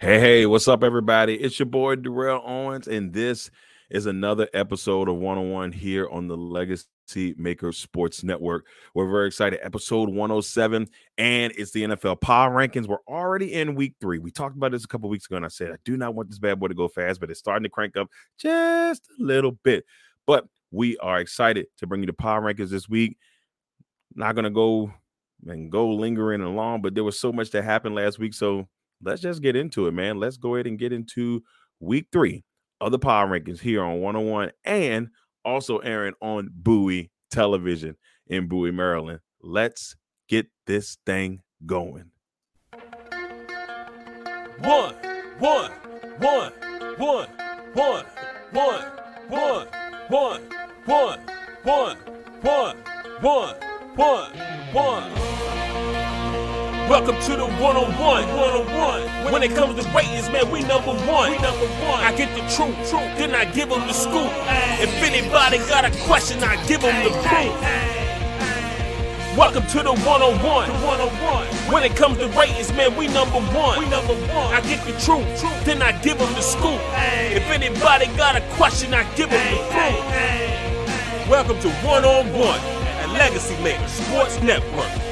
Hey, hey, what's up, everybody? It's your boy Darrell Owens, and this is another episode of One on One here on the Legacy Maker Sports Network. We're very excited. Episode 107, and it's the NFL Power Rankings. We're already in week three. We talked about this a couple weeks ago, and I said, I do not want this bad boy to go fast, but it's starting to crank up just a little bit. But we are excited to bring you the Power Rankings this week. Not going to go and go lingering along, but there was so much that happened last week. So let's just get into it, man. Let's go ahead and get into week three of the power rankings here on 101 and also airing on Bowie Television in Bowie, Maryland. Let's get this thing going. One, one, one, one, one, one, one, one, one, one, one, one, one, one. Welcome to the one-on-one, one-on-one. When it comes to ratings, man, we number one. We number one. I get the truth, truth, then I give them the scoop. If anybody got a question, I give them the proof. Welcome to the one-on-one, one-on-one. When it comes to ratings, man, we number one. We number one. I get the truth, truth, then I give them the scoop. If anybody got a question, I give them the proof. Welcome to one-on-one at Legacy Maker Sports Network.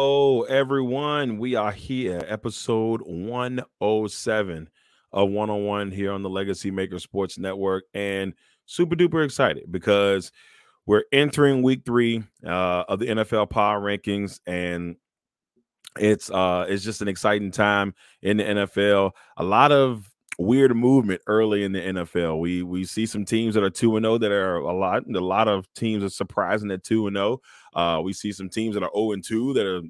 Oh, everyone, we are here, episode 107 of one on one here on the Legacy Maker Sports Network, and super duper excited because we're entering week three uh, of the NFL Power Rankings, and it's uh it's just an exciting time in the NFL. A lot of weird movement early in the NFL. We we see some teams that are 2 and 0 that are a lot a lot of teams are surprising at 2 and 0. Uh we see some teams that are 0 and 2 that are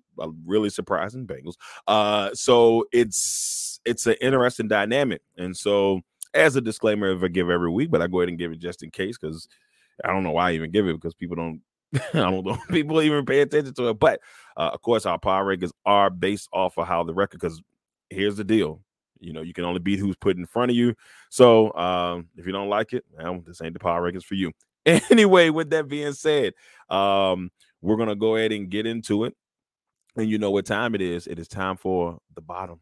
really surprising Bengals. Uh so it's it's an interesting dynamic. And so as a disclaimer if I give every week, but I go ahead and give it just in case cuz I don't know why I even give it because people don't I don't know people even pay attention to it. But uh, of course, our power rankings are based off of how the record. Because here's the deal: you know, you can only beat who's put in front of you. So um, if you don't like it, well, this ain't the power rankings for you. Anyway, with that being said, um, we're gonna go ahead and get into it. And you know what time it is? It is time for the bottom.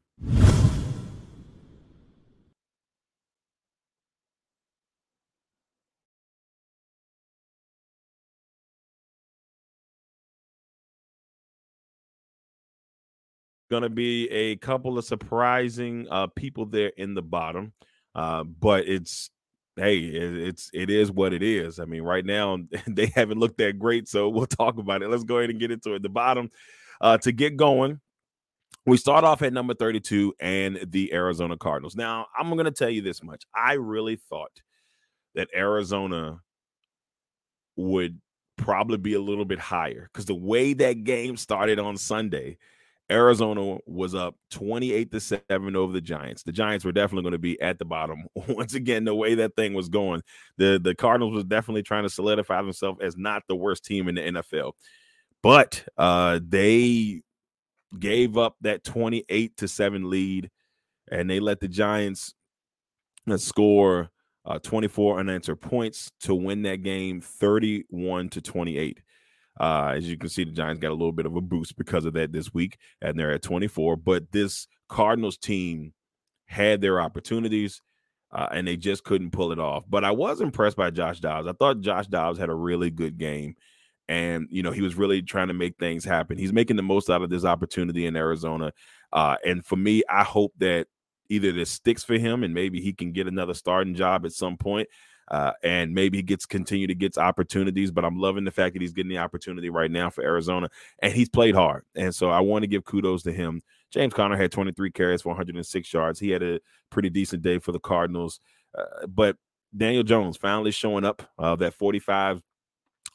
Gonna be a couple of surprising uh, people there in the bottom, uh, but it's hey, it, it's it is what it is. I mean, right now they haven't looked that great, so we'll talk about it. Let's go ahead and get into it. The bottom uh, to get going. We start off at number 32 and the Arizona Cardinals. Now, I'm going to tell you this much. I really thought that Arizona would probably be a little bit higher because the way that game started on Sunday, Arizona was up 28 to 7 over the Giants. The Giants were definitely going to be at the bottom. Once again, the way that thing was going, the, the Cardinals was definitely trying to solidify themselves as not the worst team in the NFL. But uh, they gave up that 28 to 7 lead and they let the Giants uh, score uh, 24 unanswered points to win that game 31 to 28. Uh, as you can see, the Giants got a little bit of a boost because of that this week, and they're at 24. But this Cardinals team had their opportunities, uh, and they just couldn't pull it off. But I was impressed by Josh Dobbs. I thought Josh Dobbs had a really good game, and you know he was really trying to make things happen. He's making the most out of this opportunity in Arizona, uh, and for me, I hope that either this sticks for him, and maybe he can get another starting job at some point uh, and maybe he gets continue to gets opportunities. But I'm loving the fact that he's getting the opportunity right now for Arizona, and he's played hard. And so I want to give kudos to him. James Conner had 23 carries for 106 yards. He had a pretty decent day for the Cardinals, uh, but Daniel Jones finally showing up. Uh, that 45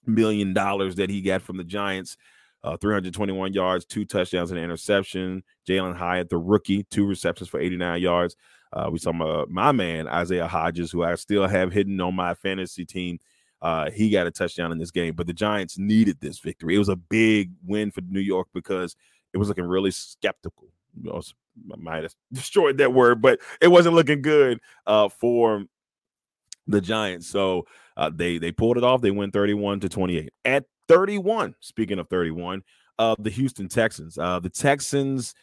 million dollars that he got from the Giants. Uh, 321 yards, two touchdowns and an interception. Jalin Hyatt, the rookie, two receptions for 89 yards. Uh, we saw my, my man Isaiah Hodgins, who I still have hidden on my fantasy team. Uh, he got a touchdown in this game, but the Giants needed this victory. It was a big win for New York because it was looking really skeptical. Know, might have destroyed that word, but it wasn't looking good uh, for the Giants. So uh, they they pulled it off. They win 31 to 28. At 31, speaking of 31, uh, the Houston Texans. Uh, the Texans,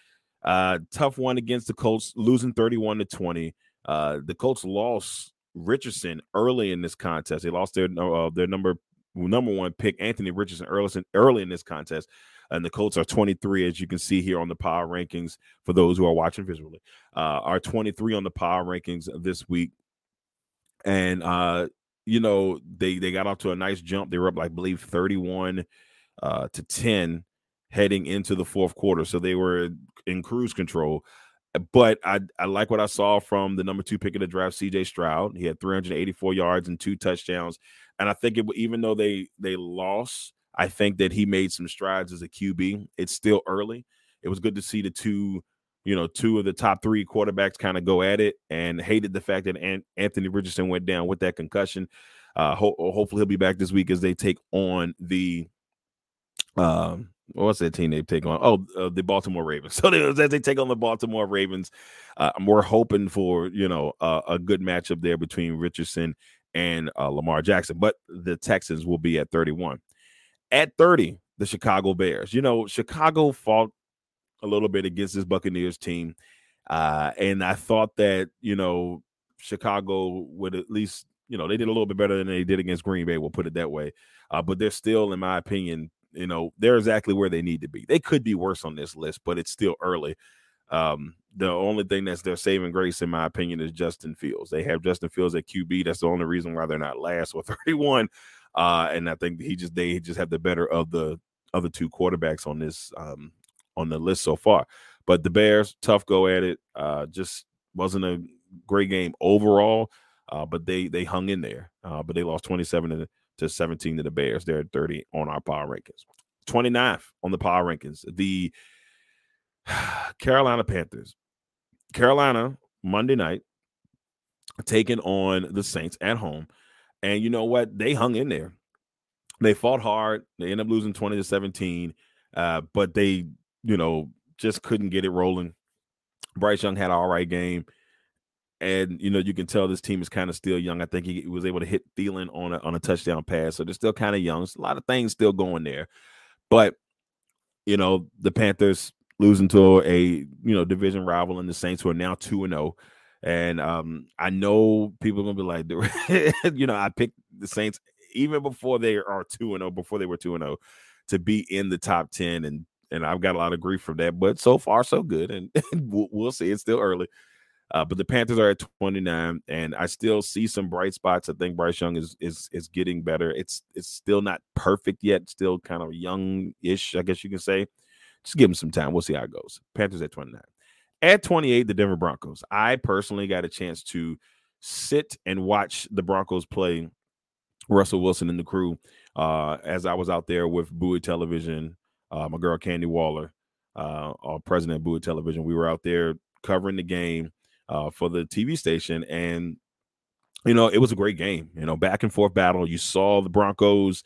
uh, tough one against the Colts, losing 31 to 20. Uh, the Colts lost Richardson early in this contest. They lost their uh, their number number one pick, Anthony Richardson, early, in this contest. And the Colts are 23, as you can see here on the power rankings for those who are watching visually, uh, are 23 on the power rankings this week. And uh, you know, they they got off to a nice jump. They were up, I believe, 31 uh, to 10 heading into the fourth quarter. So they were in cruise control. But I, I like what I saw from the number two pick of the draft, CJ Stroud. He had 384 yards and two touchdowns. And I think it, even though they they lost, I think that he made some strides as a QB. It's still early. It was good to see the two, you know, two of the top three quarterbacks kind of go at it, and hated the fact that Anthony Richardson went down with that concussion. Uh, ho- hopefully he'll be back this week as they take on the um what's that team they take on? Oh, uh, the Baltimore Ravens. So they, they take on the Baltimore Ravens, uh, we're hoping for you know uh, a good matchup there between Richardson and uh, Lamar Jackson. But the Texans will be at 31. At 30, the Chicago Bears. You know, Chicago fought a little bit against this Buccaneers team, uh, and I thought that you know Chicago would at least you know they did a little bit better than they did against Green Bay. We'll put it that way. Uh, but they're still, in my opinion, you know, they're exactly where they need to be. They could be worse on this list, but it's still early. Um, the only thing that's their saving grace, in my opinion, is Justin Fields. They have Justin Fields at QB. That's the only reason why they're not last with 31. Uh, and I think he just they just have the better of the other two quarterbacks on this um on the list so far. But the Bears, tough go at it. Uh, just wasn't a great game overall. Uh, but they they hung in there. Uh, but they lost 27 to to 17 to the Bears. They're at 30 on our power rankings. 29th on the power rankings. The Carolina Panthers. Carolina, Monday night, taking on the Saints at home. And you know what? They hung in there. They fought hard. They ended up losing 20 to 17. Uh, but they, you know, just couldn't get it rolling. Bryce Young had an all right game and you know you can tell this team is kind of still young. I think he was able to hit Thielen on a on a touchdown pass, so they're still kind of young. There's a lot of things still going there, but you know the Panthers losing to a you know division rival and the Saints who are now two and zero. Oh, and um, I know people are gonna be like, you know, I picked the Saints even before they are two and zero, oh, before they were two and zero, to be in the top ten, and and I've got a lot of grief from that. But so far, so good, and, we'll see. It's still early. Uh, but the Panthers are at 29, and I still see some bright spots. I think Bryce Young is is is getting better. It's it's still not perfect yet, still kind of young-ish, I guess you can say. Just give him some time. We'll see how it goes. Panthers at 29. At 28, the Denver Broncos. I personally got a chance to sit and watch the Broncos play Russell Wilson and the crew uh, as I was out there with Bowie Television, uh, my girl Candy Waller, uh, our president of Bowie Television. We were out there covering the game uh, for the TV station, and you know it was a great game. You know, back and forth battle. You saw the Broncos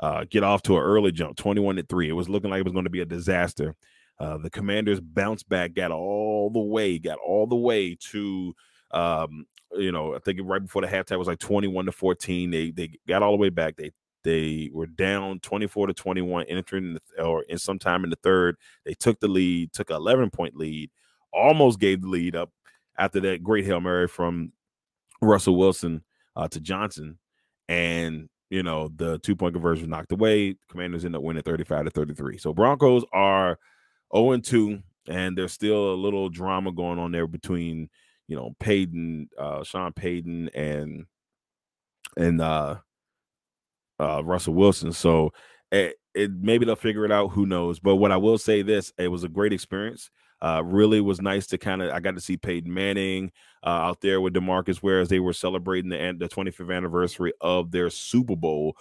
uh, get off to an early jump, twenty-one to three. It was looking like it was going to be a disaster. Uh, the Commanders bounced back, got all the way, got all the way to um, you know, I think right before the halftime was like 21 to 14. They they got all the way back. They they were down 24 to 21 entering the, or in sometime in the third. They took the lead, took an 11 point lead, almost gave the lead up after that great Hail Mary from Russell Wilson uh, to Johnson. And, you know, the two point conversion knocked away. Commanders end up winning 35 to 33. So Broncos are 0 2, and there's still a little drama going on there between, you know, Payton, uh, Sean Payton, and, and, uh, uh, Russell Wilson. So it, it, maybe they'll figure it out. Who knows? But what I will say this: it was a great experience. Uh, really was nice to kind of I got to see Peyton Manning uh, out there with DeMarcus Ware as they were celebrating the the 25th anniversary of their Super Bowl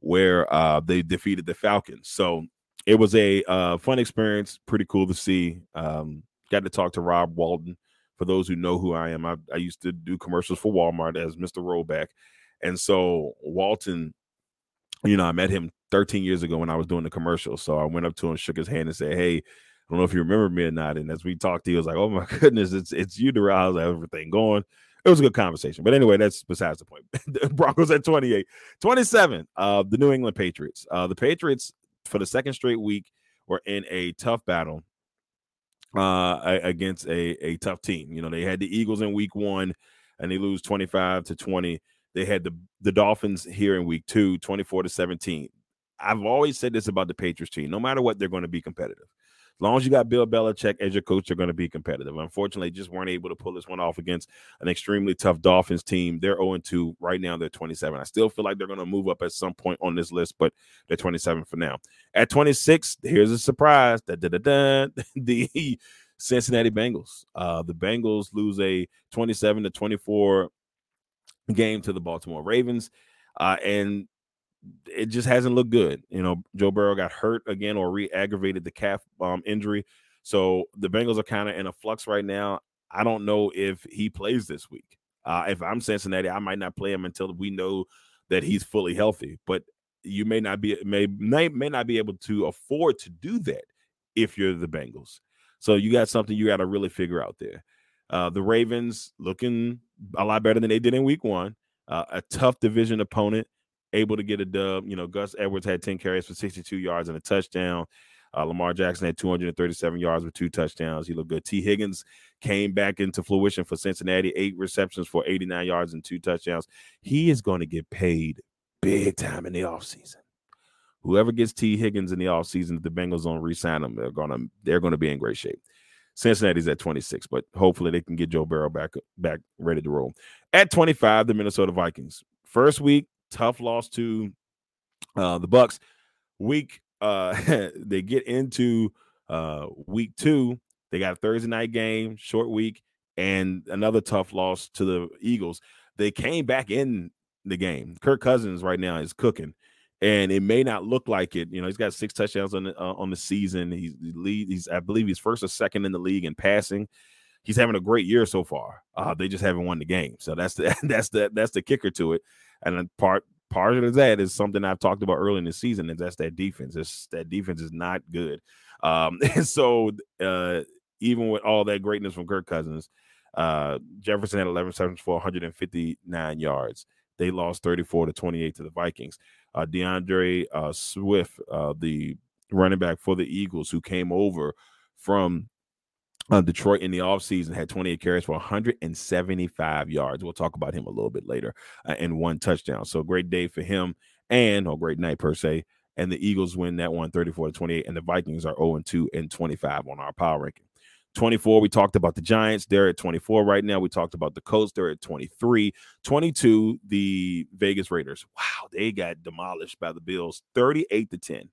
where uh, they defeated the Falcons. So it was a uh, fun experience, pretty cool to see. Um, got to talk to Rob Walton. For those who know who I am, I, I used to do commercials for Walmart as Mr. Rollback, and so Walton, you know, I met him 13 years ago when I was doing the commercial. So I went up to him, shook his hand, and said, "Hey." I don't know if you remember me or not. And as we talked, he was like, "Oh my goodness, it's it's you, Darrell. How's everything going?" It was a good conversation. But anyway, that's besides the point. the Broncos at 28. 27, uh, the New England Patriots. Uh, the Patriots, for the second straight week, were in a tough battle uh, against a, a tough team. You know, they had the Eagles in week one and they lose 25 to 20. They had the, the Dolphins here in week two, 24 to 17. I've always said this about the Patriots team. No matter what, they're going to be competitive. Long as you got Bill Belichick as your coach, they're going to be competitive. Unfortunately, just weren't able to pull this one off against an extremely tough Dolphins team. They're 0 2 right now. They're 27. I still feel like they're going to move up at some point on this list, but they're 27 for now. At 26, here's a surprise. Da, da, da, the Cincinnati Bengals. Uh, the Bengals lose a 27 to 24 game to the Baltimore Ravens. Uh, and it just hasn't looked good. You know, Joe Burrow got hurt again or re-aggravated the calf um, injury. So the Bengals are kind of in a flux right now. I don't know if he plays this week. Uh, if I'm Cincinnati, I might not play him until we know that he's fully healthy. But you may not be may may, may not be able to afford to do that if you're the Bengals. So you got something you got to really figure out there. Uh, the Ravens looking a lot better than they did in Week One. Uh, a tough division opponent able to get a dub. You know, Gus Edwards had 10 carries for 62 yards and a touchdown. Uh, Lamar Jackson had 237 yards with two touchdowns. He looked good. Tee Higgins came back into fruition for Cincinnati, eight receptions for 89 yards and two touchdowns. He is going to get paid big time in the offseason. Whoever gets Tee Higgins in the offseason, if the Bengals don't re-sign him, they're gonna they're gonna be in great shape. Cincinnati's at 26, but hopefully they can get Joe Burrow back back ready to roll. At 25, the Minnesota Vikings. First week, tough loss to uh, the Bucks. Week uh, they get into uh, week two. They got a Thursday night game, short week, and another tough loss to the Eagles. They came back in the game. Kirk Cousins right now is cooking, and it may not look like it. You know, he's got six touchdowns on the uh, on the season. He's lead. He's I believe he's first or second in the league in passing. He's having a great year so far. Uh, they just haven't won the game, so that's the that's the that's the kicker to it. And part part of that is something I've talked about early in the season, and that's that defense. It's, that defense is not good. Um, and so uh, even with all that greatness from Kirk Cousins, uh, Jefferson had 11 receptions for 159 yards. They lost 34 to 28 to the Vikings. Uh, D'Andre uh, Swift, uh, the running back for the Eagles, who came over from uh, Detroit in the offseason had 28 carries for 175 yards. We'll talk about him a little bit later uh, and one touchdown. So great day for him and a great night per se. And the Eagles win that one 34 to 28. And the Vikings are 0 2 and 25 on our power ranking. 24, we talked about the Giants. They're at 24 right now. We talked about the Colts. They're at 23. 22, the Vegas Raiders. Wow, they got demolished by the Bills 38 to 10.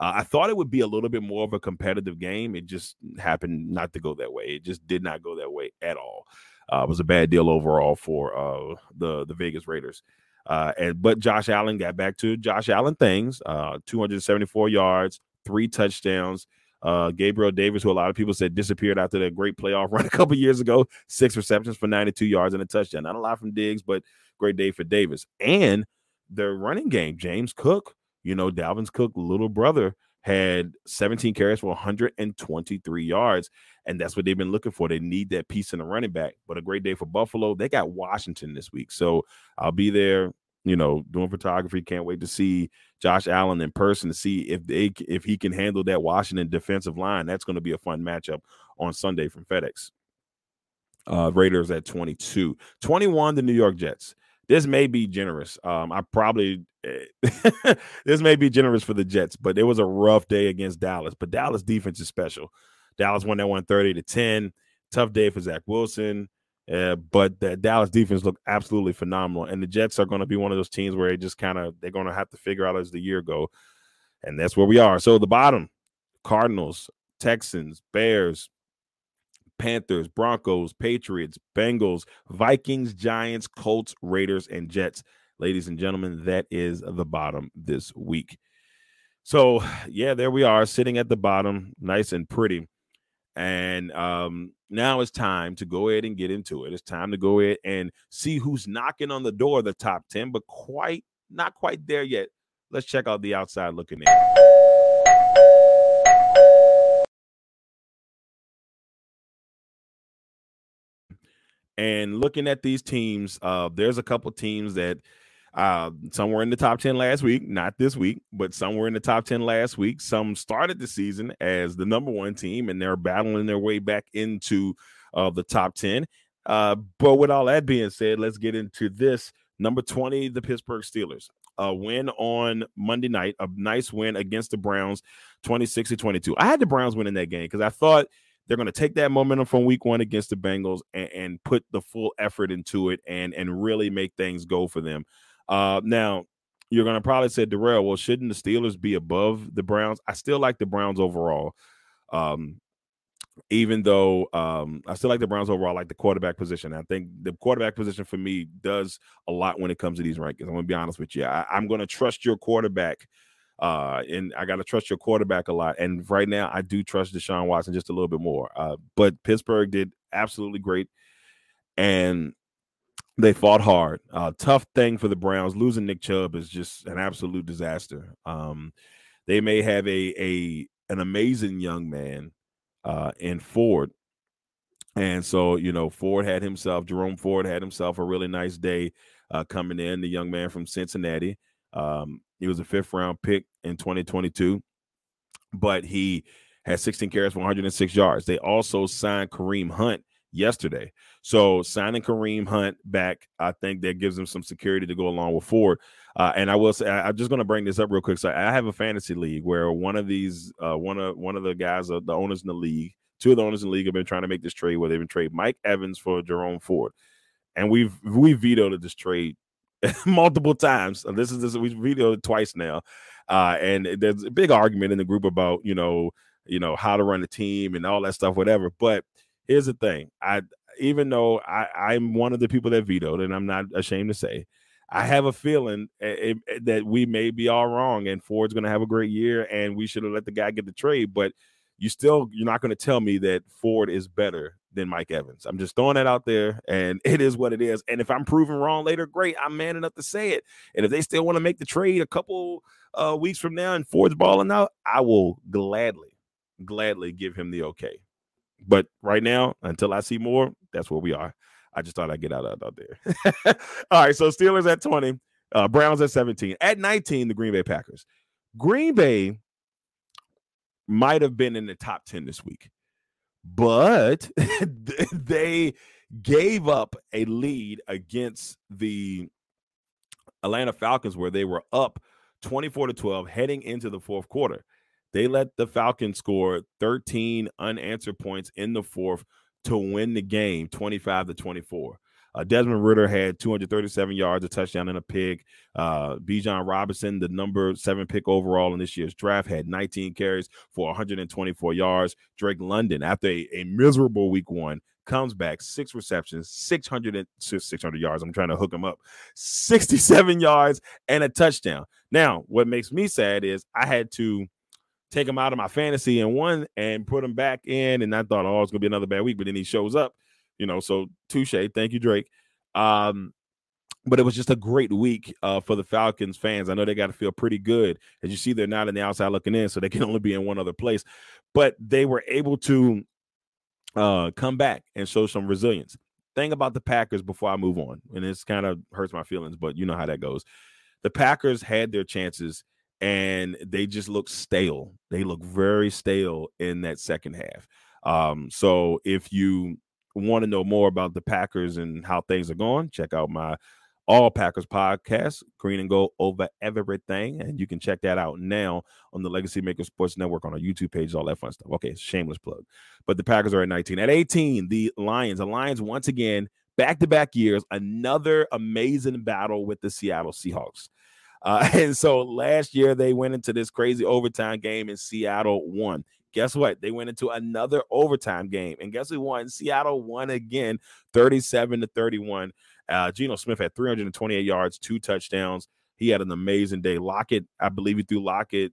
Uh, I thought it would be a little bit more of a competitive game. It just happened not to go that way. It just did not go that way at all. Uh, it was a bad deal overall for uh, the the Vegas Raiders. Uh, and but Josh Allen got back to Josh Allen things. Uh, 274 yards, three touchdowns. Uh, Gabriel Davis, who a lot of people said disappeared after that great playoff run a couple years ago, six receptions for 92 yards and a touchdown. Not a lot from Diggs, but great day for Davis. And the running game, James Cook you know, Dalvin's Cook little brother had 17 carries for 123 yards, and that's what they've been looking for. They need that piece in the running back. But a great day for Buffalo. They got Washington this week, so I'll be there. You know, doing photography. Can't wait to see Josh Allen in person to see if they if he can handle that Washington defensive line. That's going to be a fun matchup on Sunday from FedEx. Uh, Raiders at 22, 21. The New York Jets this may be generous. Um, I probably this may be generous for the Jets, but it was a rough day against Dallas. But Dallas defense is special. Dallas won that one thirty to 10. Tough day for Zach Wilson. Uh, but the Dallas defense looked absolutely phenomenal. And the Jets are going to be one of those teams where they just kind of they're going to have to figure out as the year go. And that's where we are. So the bottom, Cardinals, Texans, Bears, Panthers, Broncos, Patriots, Bengals, Vikings, Giants, Colts, Raiders, and Jets. Ladies and gentlemen, that is the bottom this week. So, yeah, there we are sitting at the bottom, nice and pretty. And um, now it's time to go ahead and get into it. It's time to go ahead and see who's knocking on the door of the top 10, but quite not quite there yet. Let's check out the outside looking in. And looking at these teams, uh, there's a couple teams that uh, some were in the top 10 last week, not this week, but some were in the top 10 last week. Some started the season as the number one team and they're battling their way back into uh, the top 10. Uh, but with all that being said, let's get into this. Number 20, the Pittsburgh Steelers. A win on Monday night, a nice win against the Browns, 26 to 22. I had the Browns winning that game because I thought they're going to take that momentum from week one against the Bengals and, and, put the full effort into it and, and really make things go for them. Uh, now, you're going to probably say, Darrell, well, shouldn't the Steelers be above the Browns? I still like the Browns overall. Um, even though um, I still like the Browns overall, I like the quarterback position. I think the quarterback position for me does a lot when it comes to these rankings. I'm going to be honest with you. I, am going to trust your quarterback, uh, and I got to trust your quarterback a lot. And right now, I do trust Deshaun Watson just a little bit more. Uh, but Pittsburgh did absolutely great, and they fought hard. Uh, tough thing for the Browns. Losing Nick Chubb is just an absolute disaster. Um, they may have a a an amazing young man uh, in Ford, and so you know Ford had himself Jerome Ford had himself a really nice day uh, coming in. The young man from Cincinnati. Um, he was a fifth round pick in 2022, but he had 16 carries for 106 yards. They also signed Kareem Hunt yesterday. So signing Kareem Hunt back, I think that gives them some security to go along with Ford. Uh, and I will say, I, am just going to bring this up real quick. So I have a fantasy league where one of these, uh, one of one of the guys, uh, the owners in the league, two of the owners in the league have been trying to make this trade where they've been trade Mike Evans for Jerome Ford, and we've we vetoed this trade multiple times. And this is this we vetoed it twice now, uh, and there's a big argument in the group about you know you know how to run the team and all that stuff, whatever. But here's the thing: I even though I, I'm one of the people that vetoed, and I'm not ashamed to say, I have a feeling eh, eh, that we may be all wrong, and Ford's going to have a great year, and we should have let the guy get the trade. But you still, you're not going to tell me that Ford is better than Mike Evans. I'm just throwing that out there, and it is what it is. And if I'm proven wrong later, great. I'm man enough to say it. And if they still want to make the trade a couple uh, weeks from now, and Ford's balling out, I will gladly, gladly give him the okay. But right now, until I see more, that's where we are. I just thought I'd get out of out there. All right, so Steelers at 20, uh, Browns at 17. At 19, the Green Bay Packers. Green Bay might have been in the top 10 this week, but they gave up a lead against the Atlanta Falcons where they were up 24 to 12 heading into the fourth quarter. They let the Falcons score 13 unanswered points in the fourth to win the game 25 to 24. Uh, Desmond Ridder had 237 yards, a touchdown, and a pick. Uh, Bijan Robinson, the number seven pick overall in this year's draft, had 19 carries for 124 yards. Drake London, after a, a miserable week one, comes back six receptions, 600, and, 600 yards. I'm trying to hook him up, 67 yards, and a touchdown. Now, what makes me sad is I had to take him out of my fantasy and one and put him back in. And I thought, oh, it's gonna be another bad week, but then he shows up, you know. So touche. Thank you, Drake. Um, but it was just a great week uh, for the Falcons fans. I know they got to feel pretty good. As you see, they're not in the outside looking in, so they can only be in one other place. But they were able to uh, come back and show some resilience. Thing about the Packers before I move on, and this kind of hurts my feelings, but you know how that goes. The Packers had their chances and they just look stale. They look very stale in that second half. Um, so if you want to know more about the Packers and how things are going, check out my All Packers podcast, Green and Gold over everything, and you can check that out now on the Legacy Maker Sports Network on our YouTube page, all that fun stuff. Okay, shameless plug. But the Packers are at 19. At 18, the Lions. The Lions once again back to back years, another amazing battle with the Seattle Seahawks. Uh, and so last year they went into this crazy overtime game and Seattle won. Guess what? They went into another overtime game, and guess who won? Seattle won again, 37 to 31. Uh, Geno Smith had 328 yards, two touchdowns. He had an amazing day. Lockett, I believe he threw Lockett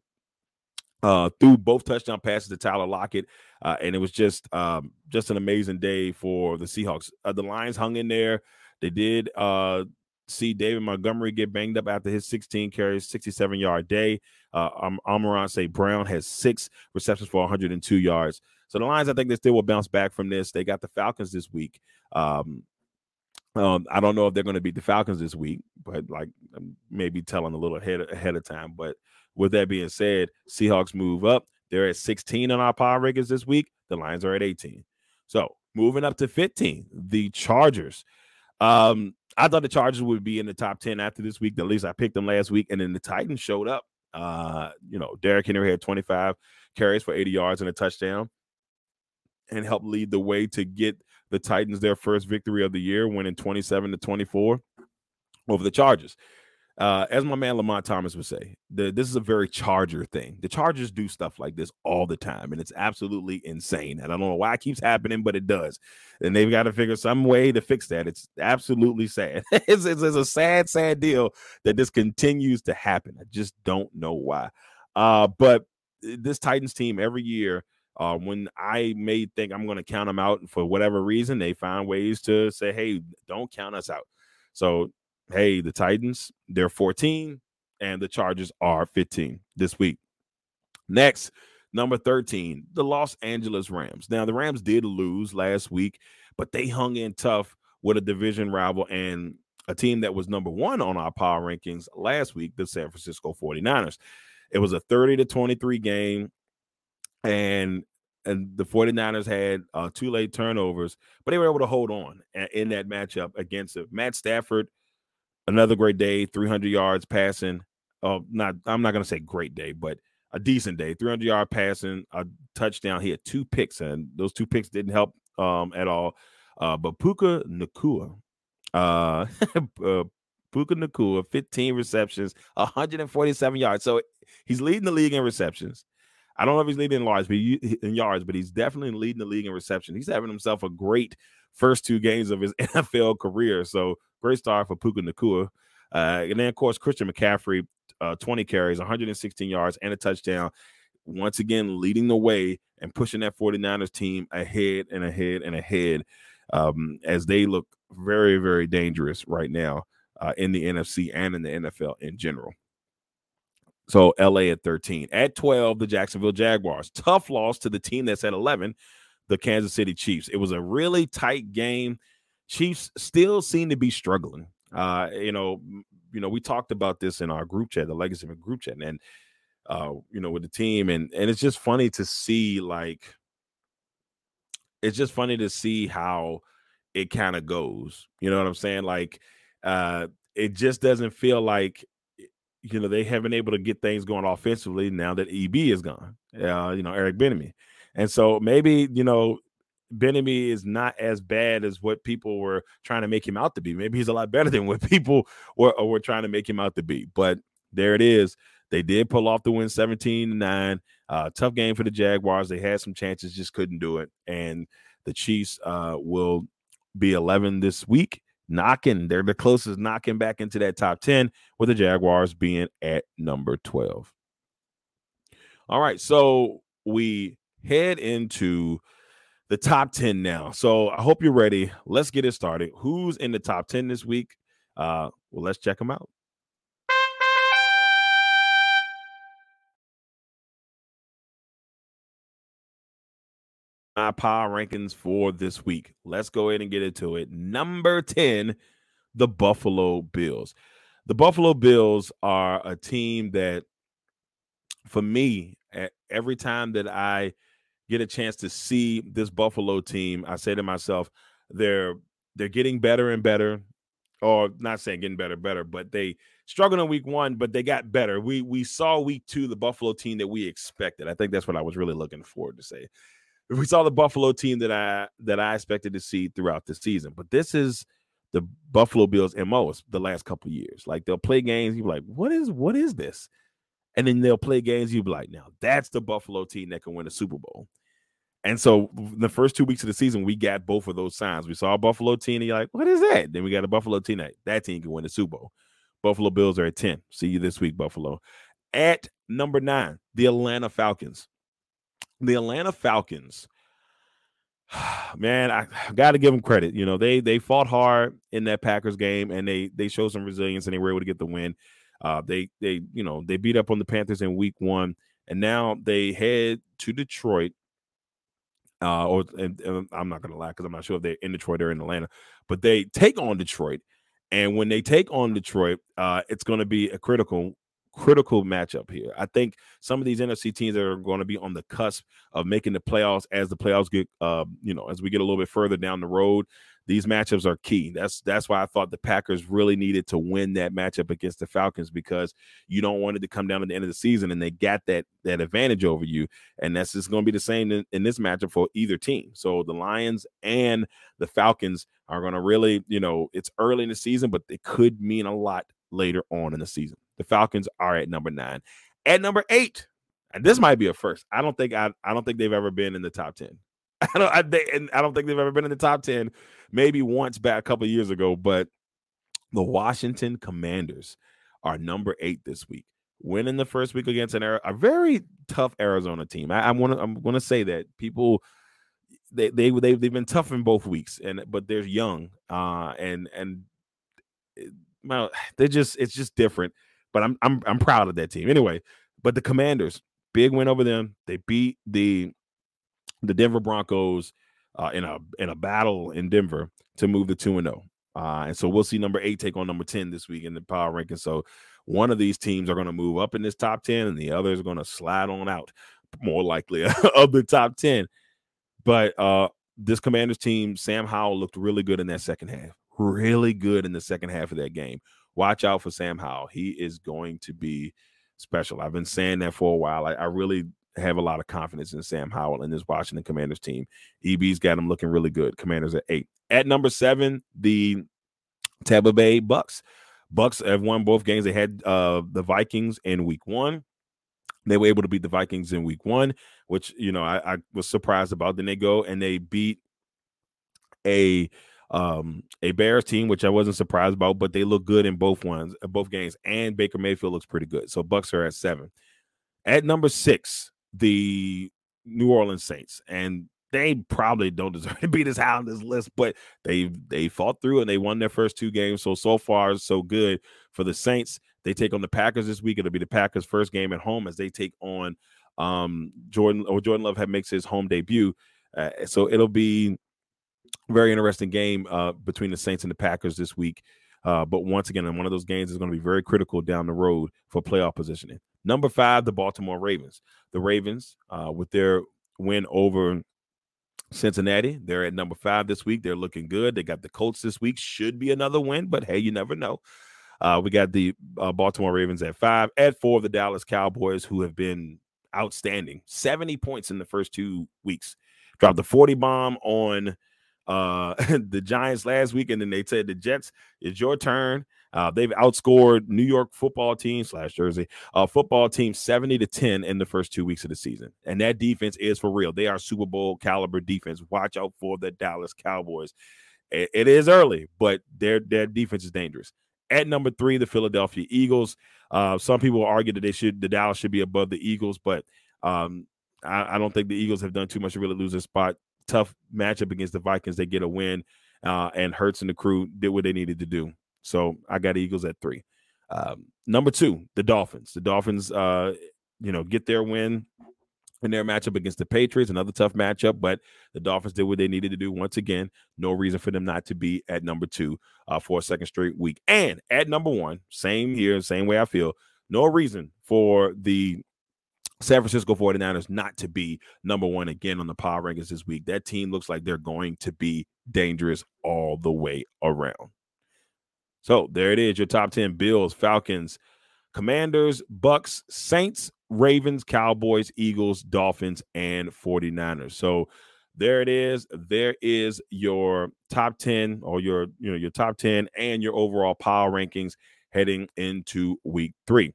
uh, threw both touchdown passes to Tyler Lockett, uh, and it was just um, just an amazing day for the Seahawks. Uh, the Lions hung in there. They did uh, see David Montgomery get banged up after his 16 carries, 67 yard day. Uh, um, Amon-Ra St. Brown has six receptions for 102 yards. So the Lions, I think they still will bounce back from this. They got the Falcons this week. Um, Um, I don't know if they're going to beat the Falcons this week, but like maybe telling a little ahead ahead of time. But with that being said, Seahawks move up. They're at 16 on our power rankings this week. The Lions are at 18. So moving up to 15, the Chargers. Um, I thought the Chargers would be in the top 10 after this week. At least I picked them last week, and then the Titans showed up. Uh, you know, Derrick Henry had 25 carries for 80 yards and a touchdown and helped lead the way to get the Titans their first victory of the year, winning 27 to 24 over the Chargers. Uh, as my man Lamont Thomas would say, the, this is a very Charger thing. The Chargers do stuff like this all the time, and it's absolutely insane. And I don't know why it keeps happening, but it does. And they've got to figure some way to fix that. It's absolutely sad. it's, it's, it's, a sad, sad deal that this continues to happen. I just don't know why. Uh, but this Titans team every year, uh, when I may think I'm going to count them out for whatever reason, they find ways to say, "Hey, don't count us out." So hey, the Titans, they're 14 and the Chargers are 15 this week. Next, number 13, the Los Angeles Rams. Now, the Rams did lose last week, but they hung in tough with a division rival and a team that was number one on our power rankings last week, the San Francisco 49ers. It was a 30 to 23 game, and and the 49ers had uh, two late turnovers, but they were able to hold on in that matchup against it. Matt Stafford another great day, 300 yards passing. Oh, not I'm not gonna say great day, but a decent day. 300 yard passing, a touchdown. He had two picks, and those two picks didn't help um, at all. Uh, but Puka Nacua, uh, uh, Puka Nacua, 15 receptions, 147 yards. So he's leading the league in receptions. I don't know if he's leading in yards, but he, in yards, but he's definitely leading the league in reception. He's having himself a great first two games of his NFL career. So great start for Puka Nacua. Uh, and then, of course, Christian McCaffrey, uh, 20 carries, 116 yards, and a touchdown. Once again, leading the way and pushing that 49ers team ahead and ahead and ahead um, as they look very, very dangerous right now uh, in the NFC and in the NFL in general. So LA at 13. At 12, the Jacksonville Jaguars. Tough loss to the team that's at 11, the Kansas City Chiefs. It was a really tight game. Chiefs still seem to be struggling. Uh, you know, you know, we talked about this in our group chat, the Legacy of group chat, and uh, you know, with the team, and and it's just funny to see like it's just funny to see how it kind of goes. You know what I'm saying? Like, uh, it just doesn't feel like you know they haven't been able to get things going offensively now that EB is gone. Uh, you know, Eric Bieniemy. And so maybe, you know, Bieniemy is not as bad as what people were trying to make him out to be. Maybe he's a lot better than what people were, were trying to make him out to be. But there it is. They did pull off the win 17 9. Uh, tough game for the Jaguars. They had some chances, just couldn't do it. And the Chiefs uh, will be 11 this week, knocking. They're the closest knocking back into that top 10, with the Jaguars being at number 12. All right. So we head into the top 10 now. So I hope you're ready. Let's get it started. Who's in the top 10 this week? Uh, well, let's check them out. My power rankings for this week. Let's go ahead and get into it. Number 10, the Buffalo Bills. The Buffalo Bills are a team that, for me, every time that I get a chance to see this Buffalo team, I say to myself, they're they're getting better and better. Or not saying getting better, better, but they struggled in week one, but they got better. We we saw week two the Buffalo team that we expected. I think that's what I was really looking forward to say. We saw the Buffalo team that I that I expected to see throughout the season. But this is the Buffalo Bills MO the last couple years. Like they'll play games, you're like, what is what is this? And then they'll play games, you'll be like, now that's the Buffalo team that can win a Super Bowl. And so the first two weeks of the season, we got both of those signs. We saw a Buffalo team, and you're like, what is that? Then we got a Buffalo team that that team can win the Super Bowl. Buffalo Bills are at 10. See you this week, Buffalo. At number nine, the Atlanta Falcons. The Atlanta Falcons, man, I got to give them credit. You know, they they fought hard in that Packers game and they they showed some resilience and they were able to get the win. Uh, they they you know they beat up on the Panthers in Week One, and now they head to Detroit Uh, or and, and I'm not gonna lie because I'm not sure if they're in Detroit or in Atlanta, but they take on Detroit. And when they take on Detroit, uh, it's to be a critical critical matchup here. I think some of these NFC teams are going to be on the cusp of making the playoffs as the playoffs get, uh, you know, as we get a little bit further down the road. These matchups are key. That's that's why I thought the Packers really needed to win that matchup against the Falcons because you don't want it to come down at the end of the season and they got that that advantage over you. And that's just going to be the same in, in this matchup for either team. So the Lions and the Falcons are going to really, you know, it's early in the season, but it could mean a lot later on in the season. The Falcons are at number nine. At number eight, and this might be a first. I don't think I, I don't think they've ever been in the top ten. I don't I, they, and I don't think they've ever been in the top ten. Maybe once back a couple years ago, but the Washington Commanders are number eight this week, winning the first week against an a very tough Arizona team. I, want to I'm going to say that people they they they they've been tough in both weeks, and but they're young, uh, and and eh, well, they're just it's just different. But I'm I'm I'm proud of that team anyway. But the Commanders, big win over them. They beat the the Denver Broncos uh, in a in a battle in Denver to move the two and zero. Oh. Uh, and so we'll see number eight take on number ten this week in the power ranking. So one of these teams are going to move up in this top ten, and the other is going to slide on out, more likely of the top ten. But uh, this Commanders team, Sam Howell looked really good in that second half. Really good in the second half of that game watch out for Sam Howell. He is going to be special. I've been saying that for a while. I, I really have a lot of confidence in Sam Howell and this Washington Commanders team. EB's got him looking really good. Commanders at eight. At number seven, the Tampa Bay Bucks. Bucks have won both games. They had uh, the Vikings in week one. They were able to beat the Vikings in week one, which you know I, I was surprised about. Then they go and they beat a um, a Bears team, which I wasn't surprised about, but they look good in both ones, both games, and Baker Mayfield looks pretty good. So Bucks are at seven. At number six, the New Orleans Saints, and they probably don't deserve to be this high on this list, but they they fought through and they won their first two games. So so far so good for the Saints. They take on the Packers this week. It'll be the Packers' first game at home as they take on um Jordan or Jordan Love makes his home debut. Uh, so it'll be very interesting game uh, between the Saints and the Packers this week. Uh, but once again, one of those games is going to be very critical down the road for playoff positioning. Number five, the Baltimore Ravens. The Ravens, uh, with their win over Cincinnati, they're at number five this week. They're looking good. They got the Colts this week. Should be another win, but hey, you never know. Uh, we got the uh, Baltimore Ravens at five. At four, the Dallas Cowboys, who have been outstanding 70 points in the first two weeks. Dropped the 40 bomb on uh, the Giants last week, and then they said the Jets, it's your turn. Uh, they've outscored New York football team slash Jersey uh, football team 70 to 10 in the first two weeks of the season. And that defense is for real. They are Super Bowl caliber defense. Watch out for the Dallas Cowboys. it, it is early, but their their defense is dangerous. At number three, the Philadelphia Eagles. Uh, some people argue that they should the Dallas should be above the Eagles, but um, I, I, don't think the Eagles have done too much to really lose their spot tough matchup against the Vikings. They get a win, uh, and Hurts and the crew did what they needed to do. So I got Eagles at three. Um, number two, the Dolphins. The Dolphins, uh, you know, get their win in their matchup against the Patriots. Another tough matchup, but the Dolphins did what they needed to do once again. No reason for them not to be at number two uh, for a second straight week. And at number one, same here, same way I feel. No reason for the San Francisco 49ers not to be number one again on the power rankings this week. That team looks like they're going to be dangerous all the way around. So there it is your top 10 Bills, Falcons, Commanders, Bucks, Saints, Ravens, Cowboys, Eagles, Dolphins, and 49ers. So there it is. There is your top 10 or your you know your top 10 and your overall power rankings heading into week 3.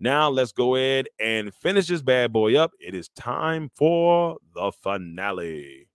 Now let's go ahead and finish this bad boy up. It is time for the finale.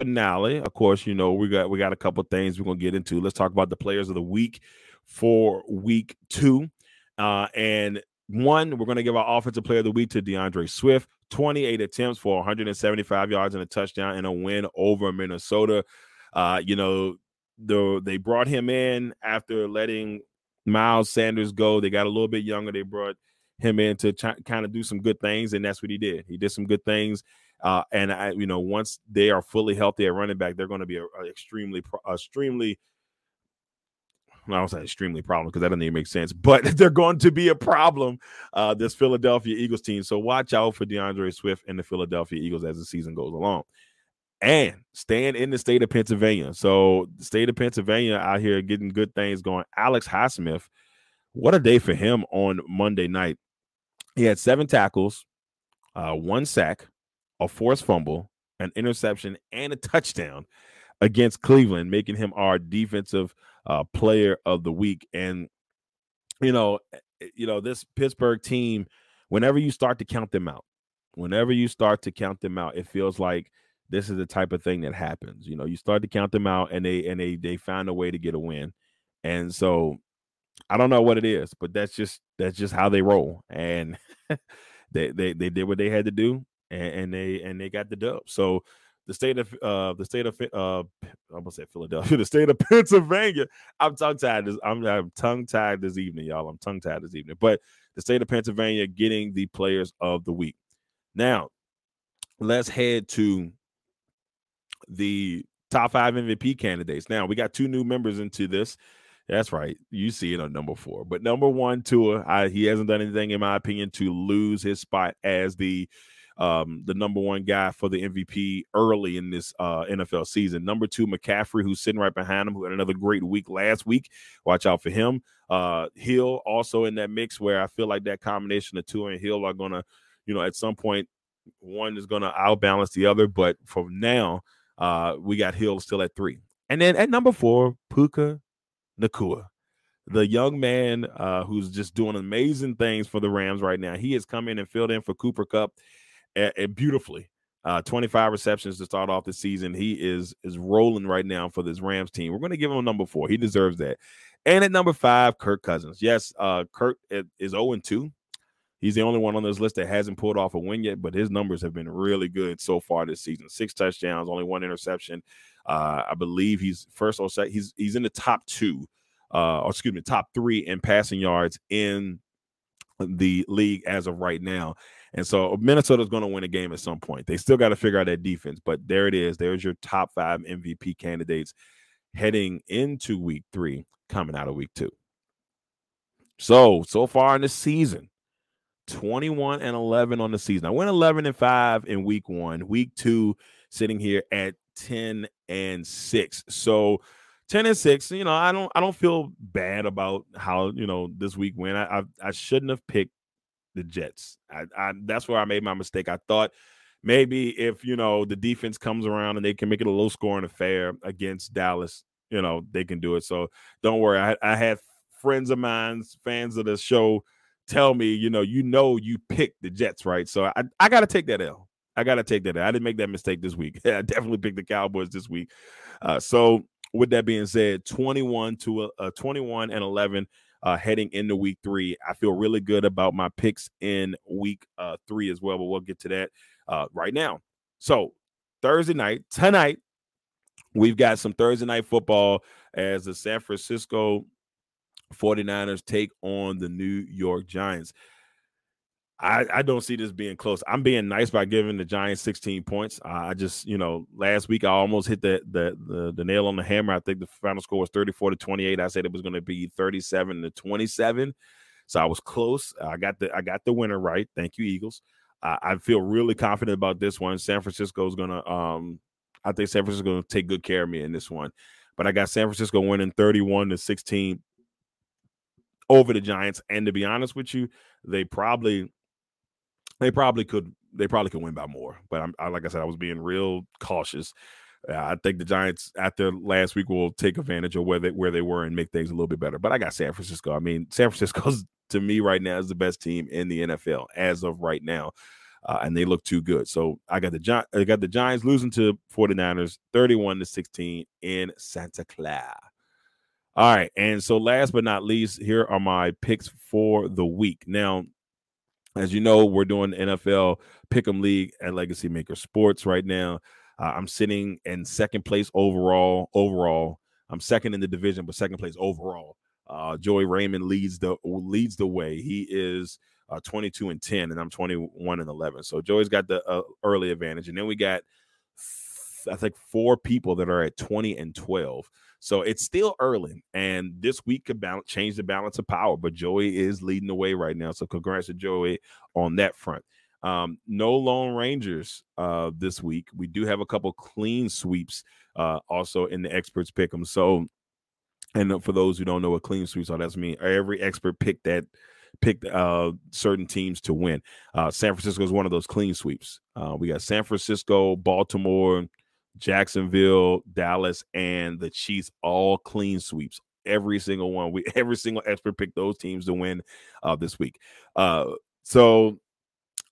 Finale, of course, you know we got we got a couple things we're gonna get into. Let's talk about the players of the week for week two, uh, and one we're gonna give our offensive player of the week to D'Andre Swift. 28 attempts for 175 yards and a touchdown and a win over Minnesota. Uh, you know, the they brought him in after letting Miles Sanders go. They got a little bit younger. They brought him in to kind of do some good things, and that's what he did. He did some good things. Uh, and I, you know, once they are fully healthy at running back, they're going to be a, a extremely, extremely. I don't say extremely problem because that doesn't even make sense, but they're going to be a problem. Uh, this Philadelphia Eagles team. So watch out for D'Andre Swift and the Philadelphia Eagles as the season goes along and staying in the state of Pennsylvania. So the state of Pennsylvania out here getting good things going. Alex Highsmith, what a day for him on Monday night. He had seven tackles, uh, one sack, a forced fumble, an interception, and a touchdown against Cleveland, making him our defensive uh, player of the week. And you know, eh, eh, you know this Pittsburgh team. Whenever you start to count them out, whenever you start to count them out, it feels like this is the type of thing that happens. You know, you start to count them out, and they and they they find a way to get a win. And so, I don't know what it is, but that's just that's just how they roll. And they they they did what they had to do, and, and they and they got the dub. So the state of uh the state of uh I almost said Philadelphia, the state of Pennsylvania. I'm tongue tied. I'm, I'm tongue tied this evening, y'all. I'm tongue tied this evening. But the state of Pennsylvania getting the players of the week. Now, let's head to the top five MVP candidates. Now we got two new members into this. That's right. You see it on number four. But number one, Tua, I, he hasn't done anything, in my opinion, to lose his spot as the um, the number one guy for the MVP early in this uh, NFL season. Number two, McCaffrey, who's sitting right behind him, who had another great week last week. Watch out for him. Uh, Hill also in that mix where I feel like that combination of two and Hill are to, you know, at some point, one is to outbalance the other. But for now, uh, we got Hill still at three. And then at number four, Puka Nacua the young man uh, who's just doing amazing things for the Rams right now. He has come in and filled in for Cooper and beautifully. Uh, 25 receptions to start off the season. He is is rolling right now for this Rams team. We're going to give him a number four. He deserves that. And at number five, Kirk Cousins. Yes, uh, Kirk is 0 2. He's the only one on this list that hasn't pulled off a win yet, but his numbers have been really good so far this season. Six touchdowns, only one interception. Uh, I believe he's first or second. He's he's in the top two, uh, or excuse me, top three in passing yards in the league as of right now. And so Minnesota's going to win a game at some point. They still got to figure out that defense, but there it is. There's your top five MVP candidates heading into week three, coming out of week two. So, so far in the season, 21 and 11 on the season. I went 11 and 5 in week one. Week two, sitting here at 10 and 6. So 10 and 6, you know, I don't I don't feel bad about how, you know, this week went. I I, I shouldn't have picked the Jets. I, I that's where I made my mistake. I thought maybe if you know the defense comes around and they can make it a low scoring affair against Dallas, you know, they can do it. So don't worry. I, I had friends of mine, fans of the show tell me, you know, you know, you picked the Jets, right? So I, I got to take that L. I got to take that. L. I didn't make that mistake this week. I definitely picked the Cowboys this week. Uh, so with that being said, 21 to a, 21 and 11 uh, heading into week three. I feel really good about my picks in week uh, three as well, but we'll get to that uh, right now. So Thursday night, tonight, we've got some Thursday night football as the San Francisco 49ers take on the New York Giants. I, I don't see this being close. I'm being nice by giving the Giants 16 points. Uh, I just, you know, last week I almost hit the, the, the the nail on the hammer. I think the final score was 34 to 28. I said it was going to be 37 to 27. So I was close. I got the I got the winner right. Thank you, Eagles. Uh, I feel really confident about this one. San Francisco is gonna um I think San Francisco is gonna take good care of me in this one. But I got San Francisco winning 31 to 16 over the Giants. And to be honest with you, they probably they probably could they probably could win by more. But I'm I, like I said, I was being real cautious. Uh, I think the Giants after last week will take advantage of where they where they were and make things a little bit better. But I got San Francisco. I mean, San Francisco's to me right now is the best team in the NFL as of right now. Uh, and they look too good. So I got the Gi- I got the Giants losing to 49ers 31 to 16 in Santa Clara. All right. And so last but not least, here are my picks for the week. Now, as you know, we're doing NFL Pick'em League at Legacy Maker Sports right now. Uh, I'm sitting in second place overall. Overall, I'm second in the division, but second place overall. Uh, Joey Raymond leads the leads the way. He is uh, 22 and 10, and I'm 21 and 11. So Joey's got the uh, early advantage, and then we got I think four people that are at 20 and 12. So it's still early, and this week could balance, change the balance of power. But Joey is leading the way right now. So congrats to Joey on that front. Um, no Lone Rangers uh, this week. We do have a couple clean sweeps uh, also in the experts pick them. So, and for those who don't know what clean sweeps are, that's me. every expert picked that picked uh, certain teams to win. Uh, San Francisco is one of those clean sweeps. Uh, we got San Francisco, Baltimore, Jacksonville, Dallas, and the Chiefs all clean sweeps. Every single one. We every single expert picked those teams to win uh, this week. Uh, so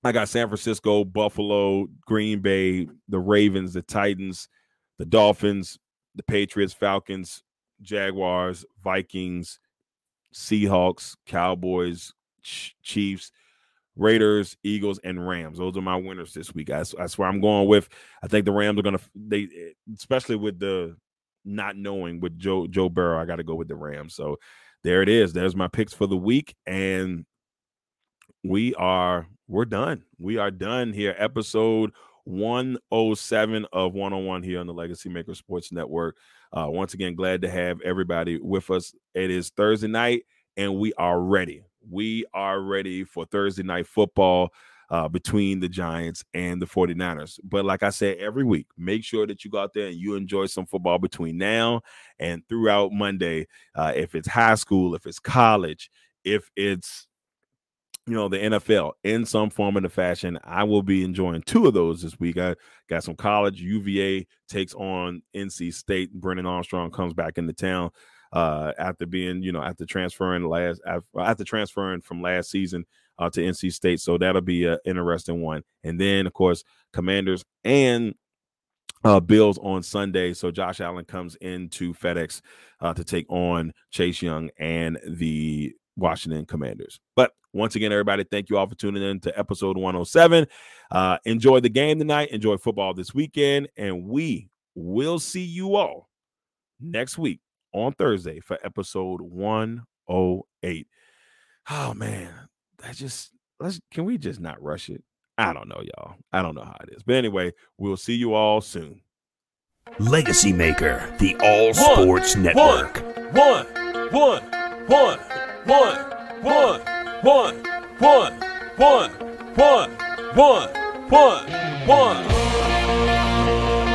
I got San Francisco, Buffalo, Green Bay, the Ravens, the Titans, the Dolphins, the Patriots, Falcons, Jaguars, Vikings, Seahawks, Cowboys, Ch- Chiefs, Raiders, Eagles, and Rams. Those are my winners this week. That's, that's where I'm going with. I think the Rams are going to they, especially with the not knowing with Joe Joe Burrow. I got to go with the Rams. So there it is. There's my picks for the week, and we are we're done. We are done here. Episode 107 of 101 here on the Legacy Maker Sports Network. Uh, once again, glad to have everybody with us. It is Thursday night, and we are ready. We are ready for Thursday night football uh, between the Giants and the 49ers. But like I said, every week, make sure that you go out there and you enjoy some football between now and throughout Monday. Uh, if it's high school, if it's college, if it's you know the NFL in some form of the fashion. I will be enjoying two of those this week. I got some college. UVA takes on NC State. Brennan Armstrong comes back into town uh, after being, you know, after transferring last after transferring from last season uh, to NC State. So that'll be an interesting one. And then, of course, Commanders and uh, Bills on Sunday. So Josh Allen comes into FedEx uh, to take on Chase Young and the Washington Commanders. But once again, everybody, thank you all for tuning in to episode 107. Uh, enjoy the game tonight. Enjoy football this weekend. And we will see you all next week on Thursday for episode 108. Oh, man. That just, let's, can we just not rush it? I don't know, y'all. I don't know how it is. But anyway, we'll see you all soon. Legacy Maker, the All Sports Network. One, one, one, one, one, one, one, one, one, one, one, one.